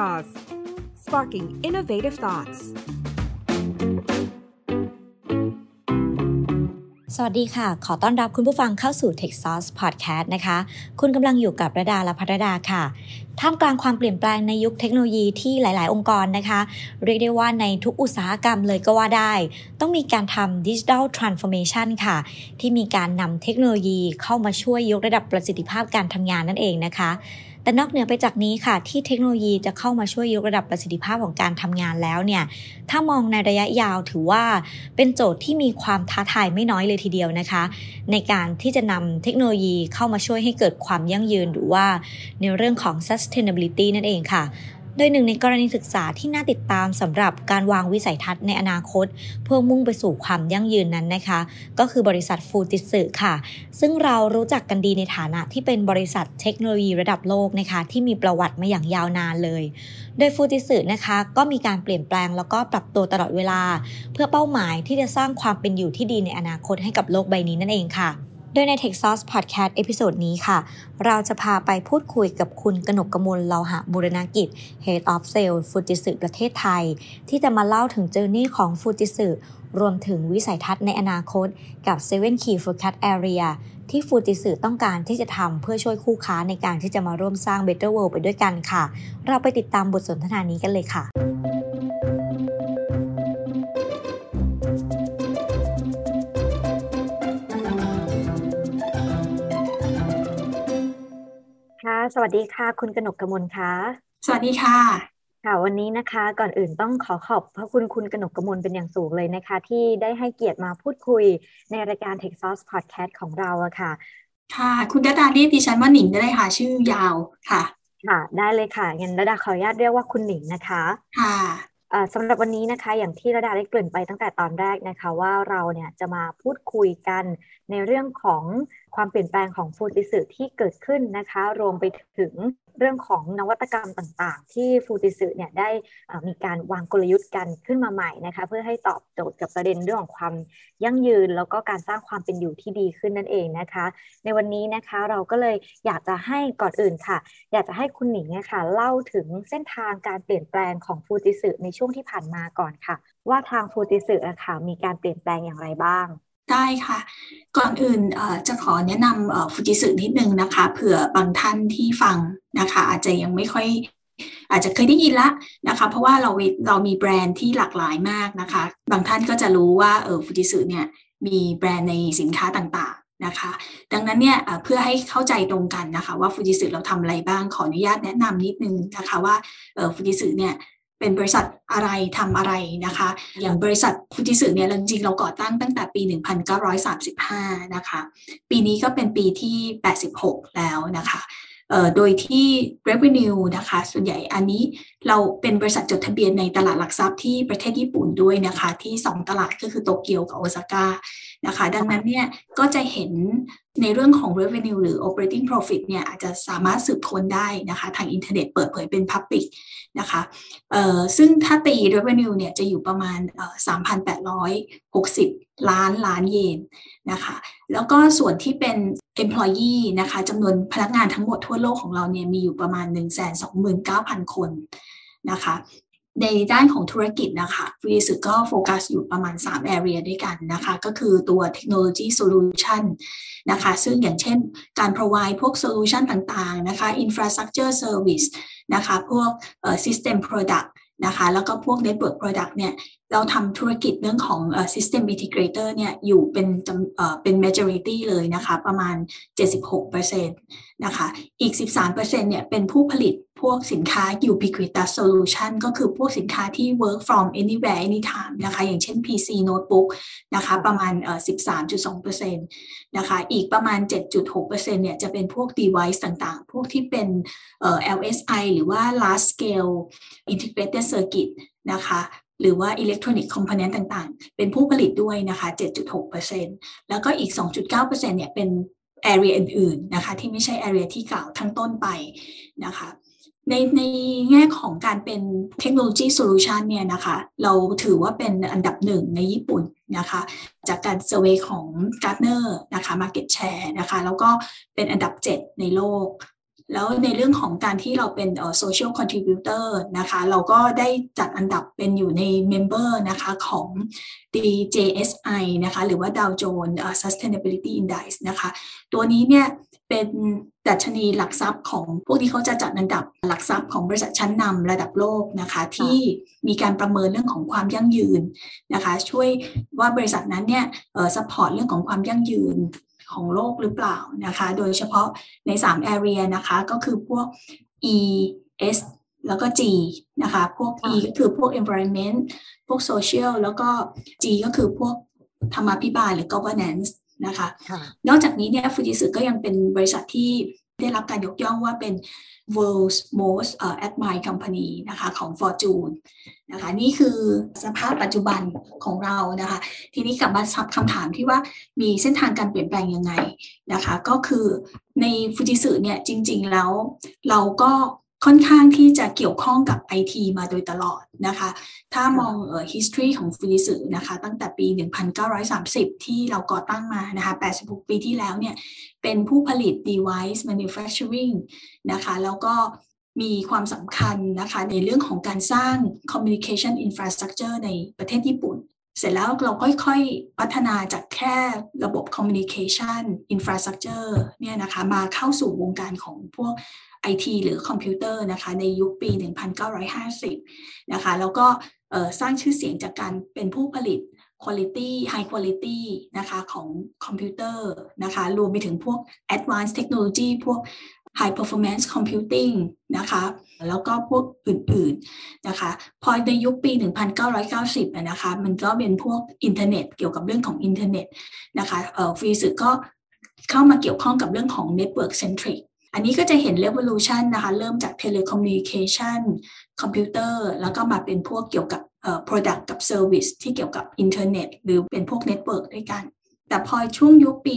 Sauce sparking innovative thoughts สวัสดีค่ะ ขอต้อนรับคุณผู้ฟังเข้าสู่ Tech Sauce Podcast นะคะ คุณกำลังอยู่กับระดาและพัฒดาค่ะ ท่ามกลางความเปลี่ยนแปลงในยุคเทคโนโลยีที่หลาย ๆ องค์กรนะคะ เรียกได้ว่าในทุกอุตสาหกรรมเลยก็ว่าได้ ต้องมีการทำ Digital Transformation ค่ะ ที่มีการนำเทคโนโลยีเข้ามาช่วยยกระดับประสิทธิภาพการทำงานนั่นเองนะคะ แต่นอกเหนือไปจากนี้ค่ะ ที่เทคโนโลยีจะเข้ามาช่วยยกระดับประสิทธิภาพของการทำงานแล้วเนี่ย ถ้ามองในระยะยาวถือว่าเป็นโจทย์ที่มีความท้าทายไม่น้อยเลยทีเดียวนะคะ ในการที่จะนำเทคโนโลยีเข้ามาช่วยให้เกิดความยั่งยืนหรือว่าในเรื่องของ sustainability นั่นเองค่ะ ดยหนึ่งในกรณีศึกษาที่น่าติดตามสำหรับการวางวิสัยทัศน์ในอนาคต เพื่อมุ่งไปสู่ความยั่งยืนนั้นนะคะ ก็คือบริษัทฟูจิสึค่ะ ซึ่งเรารู้จักกันดีในฐานะที่เป็นบริษัทเทคโนโลยีระดับโลกนะคะที่มีประวัติมาอย่างยาวนานเลย โดยฟูจิสึนะคะก็มีการเปลี่ยนแปลงแล้วก็ปรับตัวตลอดเวลา เพื่อเป้าหมายที่จะสร้างความเป็นอยู่ที่ดีในอนาคตให้กับโลกใบนี้นั่นเองค่ะ โดยใน Techsauce Podcast episode นี้ค่ะ เราจะพาไปพูดคุยกับคุณกนกกมลเลาหะบุรณกิจ Head of Sales ฟูจิสึประเทศไทย ที่จะมาเล่าถึง journey ของฟูจิสึรวมถึงวิสัยทัศน์ในอนาคตกับ7 Key f o r c a s t Area ที่ฟูจิสึต้องการที่จะทำเพื่อช่วยคู่ค้าในการที่จะมาร่วมสร้าง Better World ไปด้วยกันค่ะ เราไปติดตามบทสนทนานี้กันเลยค่ะ สวัสดีค่ะ คุณกนกกมลค่ะ สวัสดีค่ะ ค่ะ วันนี้นะคะ ก่อนอื่นต้องขอขอบพระคุณคุณกนกกมลเป็นอย่างสูงเลยนะคะ ที่ได้ให้เกียรติมาพูดคุยในรายการ Tech Sauce Podcast ของเราอะค่ะ ค่ะ คุณดาดาเรียกดิฉันว่าหนิงได้เลยค่ะ ชื่อยาวค่ะ ค่ะ ได้เลยค่ะงั้นดาดาขออนุญาตเรียกว่าคุณหนิงนะคะ ค่ะสำหรับวันนี้นะคะอย่างที่ระดาได้เกริ่นไปตั้งแต่ตอนแรกนะคะ ว่าเราเนี่ยจะมาพูดคุยกัน ในเรื่องของความเปลี่ยนแปลงของฟูจิสึที่เกิดขึ้นนะคะ รวมไปถึงเรื่องของนวัตกรรมต่างๆ ที่ฟูจิสึเนี่ยได้มีการวางกลยุทธ์กันขึ้นมาใหม่นะคะเพื่อให้ตอบโจทย์กับประเด็นเรื่องของความยั่งยืน แล้วก็การสร้างความเป็นอยู่ที่ดีขึ้นนั่นเองนะคะ ในวันนี้นะคะเราก็เลยอยากจะให้ก่อนอื่นค่ะ อยากจะให้คุณหนิงนะคะเล่าถึงเส้นทางการเปลี่ยนแปลงของฟูจิสึในช่วงที่ผ่านมาก่อนค่ะ ว่าทางฟูจิสึค่ะมีการเปลี่ยนแปลงอย่างไรบ้าง ได้ค่ะ ก่อนอื่นจะขอแนะนำฟูจิสึนิดนึงนะคะ เผื่อบางท่านที่ฟังนะคะ อาจจะยังไม่ค่อยอาจจะเคยได้ยินละนะคะ เพราะว่าเราเรามีแบรนด์ที่หลากหลายมากนะคะ บางท่านก็จะรู้ว่าเออฟูจิสึเนี่ยมีแบรนด์ในสินค้าต่างๆนะคะ ดังนั้นเนี่ยเพื่อให้เข้าใจตรงกันนะคะ ว่าฟูจิสึเราทำอะไรบ้างขออนุญาตแนะนำนิดนึงนะคะว่าเออฟูจิสึเนี่ย เป็นบริษัทอะไรทำอะไรนะคะ อย่างบริษัทฟูจิสึเนี่ยจริงๆเราก่อตั้งตั้งแต่ปี 1935 นะคะ ปีนี้ก็เป็นปีที่ 86 แล้วนะคะ โดยที่ revenue นะคะ ส่วนใหญ่อันนี้เราเป็นบริษัทจดทะเบียนในตลาดหลักทรัพย์ที่ประเทศญี่ปุ่นด้วยนะคะ ที่ 2 ตลาดก็คือโตเกียวกับโอซาก้านะคะ ดังนั้นเนี่ยก็จะเห็นในเรื่องของ revenue หรือ operating profit เนี่ยอาจจะสามารถสืบค้นได้นะคะ ทางอินเทอร์เน็ตเปิดเผยเป็น public นะคะซึ่งถ้าตี revenue เนี่ยจะอยู่ประมาณ 3,860 ล้านล้านเยนนะคะ แล้วก็ส่วนที่เป็น employee นะคะจำนวนพนักงานทั้งหมดทั่วโลกของเราเนี่ยมีอยู่ประมาณ 129,000 คนนะคะในด้านของธุรกิจนะคะฟูจิสึก็โฟกัสอยู่ประมาณ 3 area ด้วยกันนะคะ ก็คือตัว technology solution นะคะ ซึ่งอย่างเช่นการ provide พวก solution ต่างๆนะคะ infrastructure service นะคะ พวก system product นะคะ แล้วก็พวก network product เนี่ย เราทำธุรกิจเรื่องของ system integrator เนี่ยอยู่เป็นเป็น majority เลยนะคะประมาณ 76%นะคะอีก 13%เนี่ยเป็นผู้ผลิตพวกสินค้า ubiquitous solution ก็คือพวกสินค้าที่ work from anywhere anytime นะคะอย่างเช่น PC notebook นะคะประมาณ 13.2%นะคะอีกประมาณ 7.6%เนี่ยจะเป็นพวก device ต่างๆ พวกที่เป็น LSI หรือว่า large scale integrated circuit นะคะ หรือว่า electronics component ต่างๆ เป็นผู้ผลิตด้วยนะคะ 7.6%แล้วก็อีก 2.9%เนี่ยเป็น area อื่นๆนะคะที่ไม่ใช่ area ที่กล่าวข้างต้นไปนะคะในในแง่ของการเป็น technology solution เนี่ยนะคะเราถือว่าเป็นอันดับหนึ่งในญี่ปุ่นนะคะจากการเซอร์เวยของ Gartner นะคะ Market Share นะคะแล้วก็เป็นอันดับ 7 ในโลก แล้วในเรื่องของการที่เราเป็น social contributor นะคะเราก็ได้จัดอันดับเป็นอยู่ใน member นะคะของ DJSI นะคะหรือว่า Dow Jones Sustainability Index นะคะตัวนี้เนี่ยเป็นดัชนีหลักทรัพย์ของพวกที่เขาจะจัดอันดับหลักทรัพย์ของบริษัทชั้นนำระดับโลกนะคะที่มีการประเมินเรื่องของความยั่งยืนนะคะช่วยว่าบริษัทนั้นเนี่ยเอ่อ support เรื่องของความยั่งยืน ของโลกหรือเปล่านะคะ โดยเฉพาะใน 3 area นะคะก็คือพวก E S แล้วก็ G นะคะ พวก E ก็คือพวก environment พวก social แล้วก็ G ก็คือพวกธรรมาภิบาลหรือ governance นะคะ นอกจากนี้เนี่ยฟูจิสึก็ยังเป็นบริษัทที่ ได้รับการยกย่องว่าเป็น world's most uh, admired company นะคะของ Fortune นะคะนี่คือสภาพปัจจุบันของเรานะคะ ทีนี้กลับมาซับคำถามที่ว่ามีเส้นทางการเปลี่ยนแปลงยังไงนะคะ ก็คือในฟูจิสึเนี่ยจริงๆแล้วเราก็ ค่อนข้างที่จะเกี่ยวข้องกับ IT มาโดยตลอดนะคะ ถ้ามองเอ่อ history ของฟูจิสึนะคะ ตั้งแต่ปี 1930 ที่เราก่อตั้งมานะคะ 86 ปีที่แล้วเนี่ย เป็นผู้ผลิต device manufacturing นะคะ แล้วก็มีความสำคัญนะคะในเรื่องของการสร้าง communication infrastructure ในประเทศญี่ปุ่น เสร็จแล้วเราค่อยๆพัฒนาจากแค่ระบบ communication infrastructure เนี่ยนะคะมาเข้าสู่วงการของพวก IT หรือคอมพิวเตอร์นะคะในยุคปี 1950 นะคะแล้วก็สร้างชื่อเสียงจากการเป็นผู้ผลิต quality high quality นะคะของคอมพิวเตอร์นะคะรวมไปถึงพวก advanced technology พวก high performance computing นะคะ แล้วก็พวกอื่นๆนะคะ พอในยุคปี 1990นะคะมันก็เป็นพวกอินเทอร์เน็ตเกี่ยวกับเรื่องของอินเทอร์เน็ตนะคะเอ่อฟูจิสึก็เข้ามาเกี่ยวข้องกับเรื่องของ network centric อันนี้ก็จะเห็น revolution นะคะ เริ่มจาก telecommunication คอมพิวเตอร์ แล้วก็มาเป็นพวกเกี่ยวกับเอ่อ product กับ service ที่เกี่ยวกับอินเทอร์เน็ตหรือเป็นพวก network ด้วยกัน แต่พอช่วงยุคปี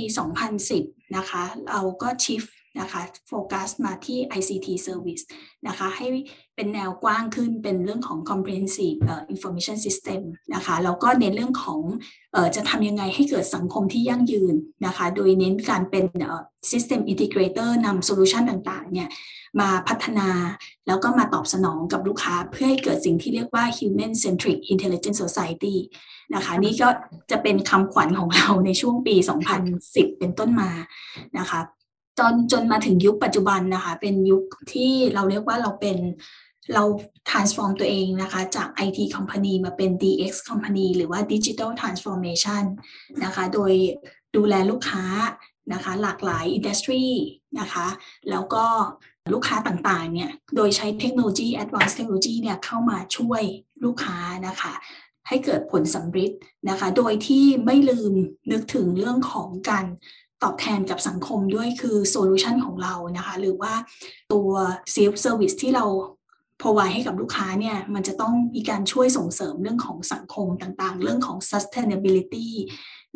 2010 นะคะ เราก็ shift นะคะโฟกัสมาที่ ICT service นะคะให้เป็นแนวกว้างขึ้นเป็นเรื่องของ comprehensive information system นะคะแล้วก็ในเรื่องของจะทำยังไงให้เกิดสังคมที่ยั่งยืนนะคะโดยเน้นการเป็น system integrator นำ solution ต่างๆเนี่ยมาพัฒนาแล้วก็มาตอบสนองกับลูกค้าเพื่อให้เกิดสิ่งที่เรียกว่า human centric intelligent society นะคะนี่ก็จะเป็นคำขวัญของเราในช่วงปี 2010 เป็นต้นมานะคะ จนจนมาถึงยุคปัจจุบันนะคะ เป็นยุคที่เราเรียกว่าเราเป็นเรา transform ตัวเองนะคะ จาก IT company มาเป็น DX company หรือว่า digital transformation นะคะ โดยดูแลลูกค้านะคะ หลากหลาย industry นะคะ แล้วก็ลูกค้าต่างๆ เนี่ย โดยใช้เทคโนโลยี advanced technology เนี่ย เข้ามาช่วยลูกค้านะคะ ให้เกิดผลสัมฤทธิ์นะคะ โดยที่ไม่ลืมนึกถึงเรื่องของการ ตอบแทนกับสังคมด้วยคือ solution ของเรานะคะหรือว่าตัว self service ที่เรา provide ให้กับลูกค้าเนี่ยมันจะต้องมีการช่วยส่งเสริมเรื่องของสังคมต่างๆ เรื่องของ sustainability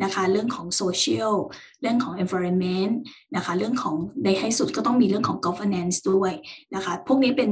นะคะเรื่องของ social เรื่องของ environment นะคะเรื่องของในให้สุดก็ต้องมีเรื่องของ governance ด้วยนะคะพวกนี้เป็น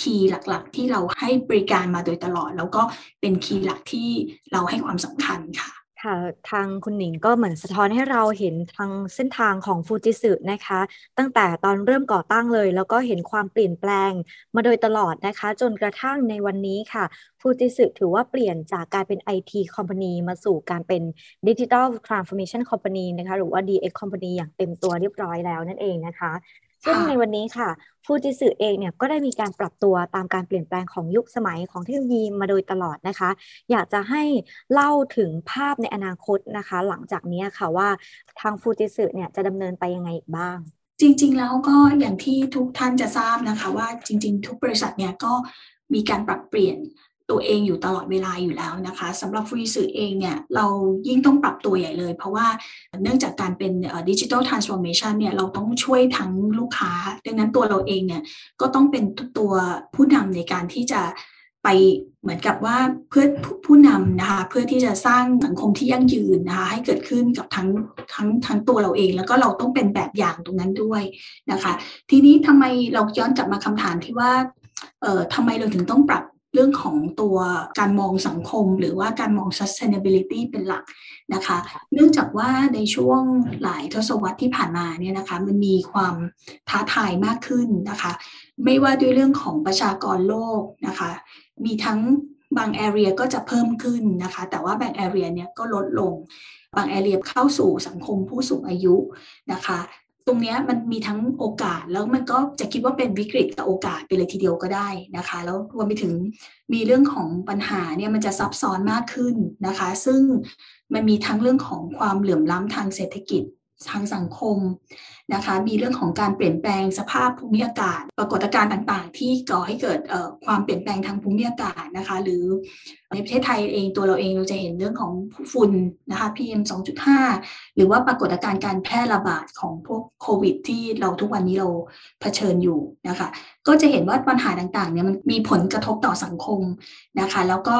คีย์หลักๆ ที่เราให้บริการมาโดยตลอด แล้วก็เป็นคีย์หลักที่เราให้ความสำคัญค่ะ ค่ะทางคุณหนิงก็เหมือนสะท้อนให้เราเห็นทางเส้นทางของฟูจิสึนะคะ ตั้งแต่ตอนเริ่มก่อตั้งเลย แล้วก็เห็นความเปลี่ยนแปลงมาโดยตลอดนะคะ จนกระทั่งในวันนี้ค่ะฟูจิสึถือว่าเปลี่ยนจากการเป็น IT Company มาสู่การเป็น Digital Transformation Company นะคะ หรือว่า DX Company อย่างเต็มตัวเรียบร้อยแล้วนั่นเองนะคะ ซึ่งในวันนี้ค่ะฟูจิสึเองเนี่ยก็ได้มีการปรับตัวตามการเปลี่ยนแปลงของยุคสมัยของเทคโนโลยีมาโดยตลอดนะคะ อยากจะให้เล่าถึงภาพในอนาคตนะคะ หลังจากนี้ค่ะว่าทางฟูจิสึเนี่ยจะดำเนินไปยังไงอีกบ้างจริง ๆ แล้วก็อย่างที่ทุกท่านจะทราบนะคะว่าจริง ๆ ทุกบริษัทเนี่ยก็มีการปรับเปลี่ยน ตัวเองอยู่ตลอดเวลาอยู่แล้วนะคะสำหรับฟูจิสึเองเนี่ยเรายิ่งต้องปรับตัวใหญ่เลย เพราะว่าเนื่องจากการเป็น digital transformation เนี่ยเราต้องช่วยทั้งลูกค้า ดังนั้นตัวเราเองเนี่ยก็ต้องเป็นตัวผู้นำในการที่จะไปเหมือนกับว่าเพื่อผู้นำนะคะเพื่อที่จะสร้างสังคมที่ยั่งยืนนะคะให้เกิดขึ้นกับทั้งทั้งทั้งตัวเราเอง แล้วก็เราต้องเป็นแบบอย่างตรงนั้นด้วยนะคะ ทีนี้ทำไมเราย้อนกลับมาคำถามที่ว่าเอ่อทำไมเราถึงต้องปรับ เรื่องของตัวการมองสังคม หรือว่าการมอง sustainability เป็นหลักนะคะ เนื่องจากว่าในช่วงหลายทศวรรษที่ผ่านมาเนี่ยนะคะมันมีความท้าทายมากขึ้นนะคะ ไม่ว่าด้วยเรื่องของประชากรโลกนะคะ มีทั้งบางแอเรียก็จะเพิ่มขึ้นนะคะ แต่ว่าบางแอเรียเนี่ยก็ลดลง บางแอเรียเข้าสู่สังคมผู้สูงอายุนะคะ ตรงนี้มันมีทั้งโอกาสแล้วมันก็จะคิดว่าเป็นวิกฤตกับโอกาสไปเลยทีเดียวก็ได้นะคะ แล้วรวมไปถึงมีเรื่องของปัญหาเนี่ยมันจะซับซ้อนมากขึ้นนะคะ ซึ่งมันมีทั้งเรื่องของความเหลื่อมล้ำทางเศรษฐกิจ ทางสังคมนะคะ มีเรื่องของการเปลี่ยนแปลงสภาพภูมิอากาศ ปรากฏการณ์ต่างๆ ที่ก่อให้เกิดความเปลี่ยนแปลงทางภูมิอากาศนะคะ หรือในประเทศไทยเองตัวเราเองเราจะเห็นเรื่องของฝุ่นนะคะ PM 2.5 หรือว่าปรากฏการณ์การแพร่ระบาดของพวกโควิด ที่เราทุกวันนี้เราเผชิญอยู่นะคะ ก็จะเห็นว่าปัญหาต่างๆเนี่ยมันมีผลกระทบต่อสังคมนะคะ แล้วก็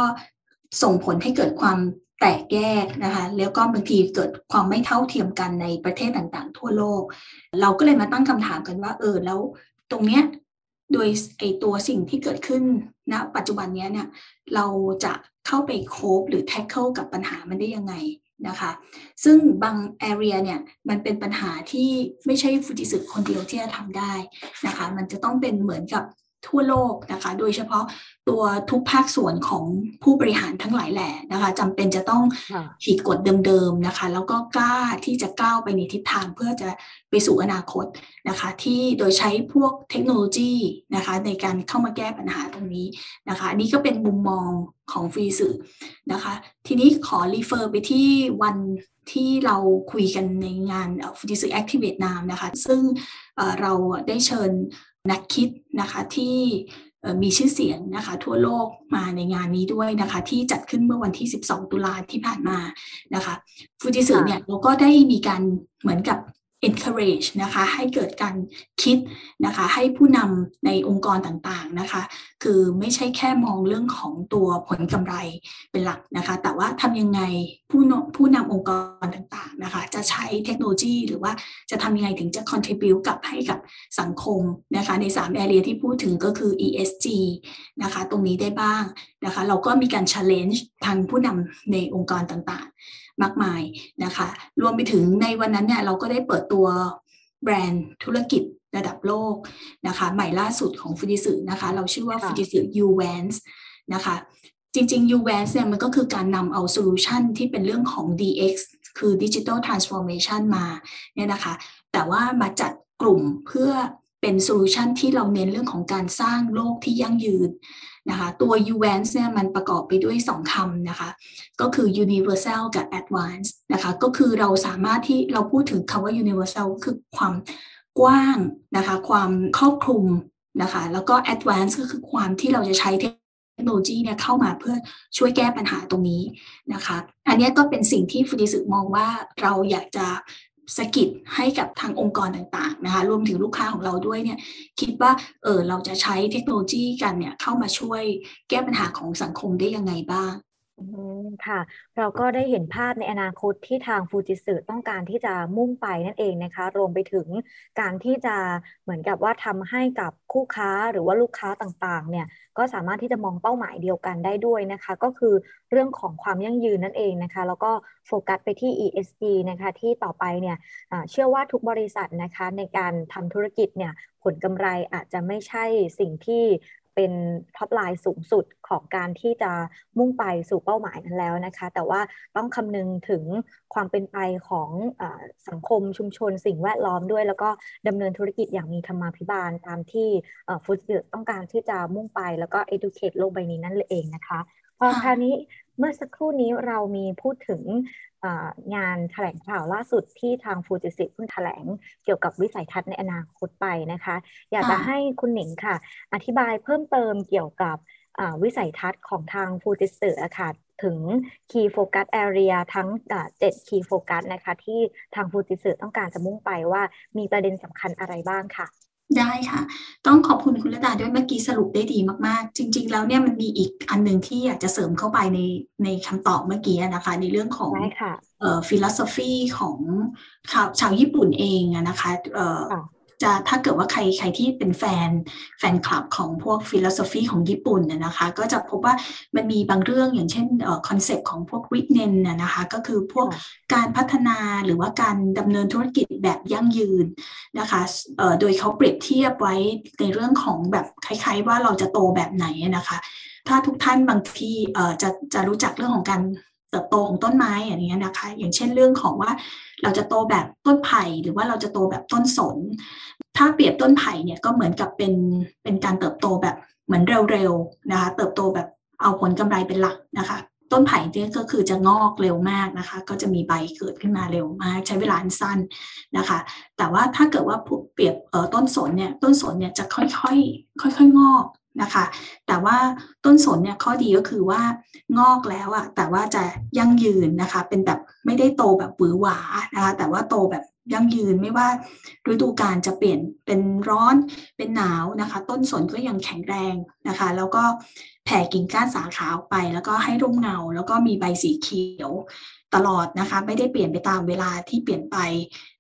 ส่งผลให้เกิดความ แตกแยกนะคะ แล้วก็บางทีเกิดความไม่เท่าเทียมกันในประเทศต่างๆ ทั่วโลก เราก็เลยมาตั้งคำถามกันว่า เออแล้วตรงเนี้ยโดยไอตัวสิ่งที่เกิดขึ้นณนะปัจจุบันนี้เนี่ยเราจะเข้าไปโคบหรือแท็กเกิลกับปัญหามันได้ยังไงนะคะ ซึ่งบางแอเรียเนี่ยมันเป็นปัญหาที่ไม่ใช่ฟูจิสึคนเดียวที่จะทำได้นะคะ มันจะต้องเป็นเหมือนกับ ทั่วโลกนะคะโดยเฉพาะตัวทุกภาคส่วนของผู้บริหารทั้งหลายแหล่นะคะจำเป็นจะต้องขีดกฎเดิมๆนะคะ แล้วก็กล้าที่จะก้าวไปในทิศทางเพื่อจะไปสู่อนาคตนะคะ ที่โดยใช้พวกเทคโนโลยีนะคะ ในการเข้ามาแก้ปัญหาตรงนี้นะคะอันนี้ก็เป็นมุมมองของฟูจิสึนะคะ ทีนี้ขอ refer ไปที่วันที่เราคุยกันในงานฟูจิสึ ActivateNow นะคะ ซึ่งเราได้เชิญ นักคิดนะคะที่มีชื่อเสียงนะคะทั่วโลกมาในงานนี้ด้วยนะคะที่จัดขึ้นเมื่อวันที่ 12 ตุลาที่ผ่านมานะคะฟูจิสึเนี่ยเราก็ได้มีการเหมือนกับ encourage นะคะให้เกิดการคิดนะคะให้ผู้นำในองค์กรต่างๆนะคะ คือไม่ใช่แค่มองเรื่องของตัวผลกำไรเป็นหลักนะคะ แต่ว่าทำยังไงผู้ผู้นำองค์กรต่างๆนะคะ จะใช้เทคโนโลยีหรือว่าจะทำยังไงถึงจะ contribute กับให้กับสังคมนะคะ ใน 3 area ที่พูดถึงก็คือ ESG นะคะ ตรงนี้ได้บ้างนะคะ เราก็มีการ challenge ทางผู้นำในองค์กรต่างๆ มากมายนะคะ รวมไปถึงในวันนั้นเนี่ยเราก็ได้เปิดตัวแบรนด์ธุรกิจระดับโลกนะคะ ใหม่ล่าสุดของฟูจิสึนะคะ เราชื่อว่าฟูจิสึ U Vans นะคะ จริงๆ U Vans เนี่ยมันก็คือการนำเอาโซลูชันที่เป็นเรื่องของ DX คือ Digital Transformation มาเนี่ยนะคะ แต่ว่ามาจัดกลุ่มเพื่อ เป็นโซลูชันที่เราเน้นเรื่องของการสร้างโลกที่ยั่งยืนนะคะตัว u v a n c e เนี่ยมันประกอบไปด้วย 2คำนะคะ ก็คือ universal กับ advanced นะคะก็คือเราสามารถที่เราพูดถึงคำว่า universal คือความกว้างนะคะความครอบคลุมนะคะแล้วก็ advanced ก็คือความที่เราจะใช้เทคโนโลยีเนี่ยเข้ามาเพื่อช่วยแก้ปัญหาตรงนี้นะคะ อันนี้ก็เป็นสิ่งที่ฟูจิสึมองว่าเราอยากจะ สกิดให้กับทางองค์กรต่างๆนะคะรวมถึงลูกค้าของเราด้วยเนี่ยคิดว่าเออเราจะใช้เทคโนโลยีกันเนี่ยเข้ามาช่วยแก้ปัญหาของสังคมได้ยังไงบ้าง ค่ะ เราก็ได้เห็นภาพในอนาคตที่ทางฟูจิสึต้องการที่จะมุ่งไปนั่นเองนะคะ รวมไปถึงการที่จะเหมือนกับว่าทำให้กับคู่ค้าหรือว่าลูกค้าต่างๆ เนี่ย ก็สามารถที่จะมองเป้าหมายเดียวกันได้ด้วยนะคะ ก็คือเรื่องของความยั่งยืนนั่นเองนะคะ แล้วก็โฟกัสไปที่ ESG นะคะที่ต่อไปเนี่ยเชื่อว่าทุกบริษัทนะคะในการทำธุรกิจเนี่ยผลกำไรอาจจะไม่ใช่สิ่งที่ เป็น top line สูงสุดของการที่จะมุ่งไปสู่เป้าหมายนั้นแล้วนะคะ แต่ว่าต้องคำนึงถึงความเป็นไปของเอ่อสังคมชุมชนสิ่งแวดล้อมด้วย แล้วก็ดำเนินธุรกิจอย่างมีธรรมาภิบาลตามที่ฟูจิสึต้องการที่จะมุ่งไปแล้วก็ educate โลกใบนี้นั่นเองนะคะพอคราวนี้ เมื่อสักครู่นี้เรามีพูดถึงงานแถลงข่าวล่าสุดที่ทางฟูจิสิเพิ่งแถลงเกี่ยวกับวิสัยทัศน์ในอนาคตไปนะคะ อยากจะให้คุณหนิงค่ะ อธิบายเพิ่มเติมเกี่ยวกับวิสัยทัศน์ของทางฟูจิสึค่ะถึง Key Focus Area ทั้ง7 Key Focus นะคะ ที่ทางฟูจิสึต้องการจะมุ่งไปว่ามีประเด็นสำคัญอะไรบ้างค่ะ ได้ค่ะ ต้องขอบคุณคุณระดาด้วยเมื่อกี้สรุปได้ดีมากๆ จริง ๆ แล้วเนี่ยมันมีอีกอันหนึ่งที่อยากจะเสริมเข้าไปในในคำตอบเมื่อกี้นะคะ ในเรื่องของเอ่อ philosophy ของชาวชาวญี่ปุ่นเองนะคะเอ่อ จะถ้าเกิดว่าใครใครที่เป็นแฟนแฟนคลับของพวก philosophy ของญี่ปุ่นนะคะ ก็จะพบว่ามันมีบางเรื่องอย่างเช่น concept ของพวก rinen นะคะก็คือพวกการพัฒนาหรือว่าการดำเนินธุรกิจแบบยั่งยืนนะคะโดยเขาเปรียบเทียบไว้ในเรื่องของแบบคล้ายๆ ว่าเราจะโตแบบไหนนะคะ ถ้าทุกท่านบางทีจะจะรู้จักเรื่องของการเติบโตของต้นไม้อย่างนี้ยนะคะ อย่างเช่นเรื่องของว่าเราจะโตแบบต้นไผ่หรือว่าเราจะโตแบบต้นสน ถ้าเปรียบต้นไผ่เนี่ยก็เหมือนกับเป็นเป็นการเติบโตแบบเหมือนเร็วๆนะคะ เติบโตแบบเอาผลกำไรเป็นหลักนะคะต้นไผ่เนี่ยก็คือจะงอกเร็วมากนะคะ ก็จะมีใบเกิดขึ้นมาเร็วมาก ใช้เวลาสั้นนะคะ แต่ว่าถ้าเกิดว่าเปรียบต้นสนเนี่ยต้นสนเนี่ยจะค่อยๆค่อยๆงอก นะคะ แต่ว่าต้นสนเนี่ยข้อดีก็คือว่างอกแล้วอะแต่ว่าจะยั่งยืนนะคะ เป็นแบบไม่ได้โตแบบหวือหวานะคะ แต่ว่าโตแบบยั่งยืนไม่ว่าฤดูกาลจะเปลี่ยนเป็นร้อนเป็นหนาวนะคะ ต้นสนก็ยังแข็งแรงนะคะ แล้วก็แผ่กิ่งก้านสาขาออกไป แล้วก็ให้ร่มเงา แล้วก็มีใบสีเขียวตลอดนะคะ ไม่ได้เปลี่ยนไปตามเวลาที่เปลี่ยนไป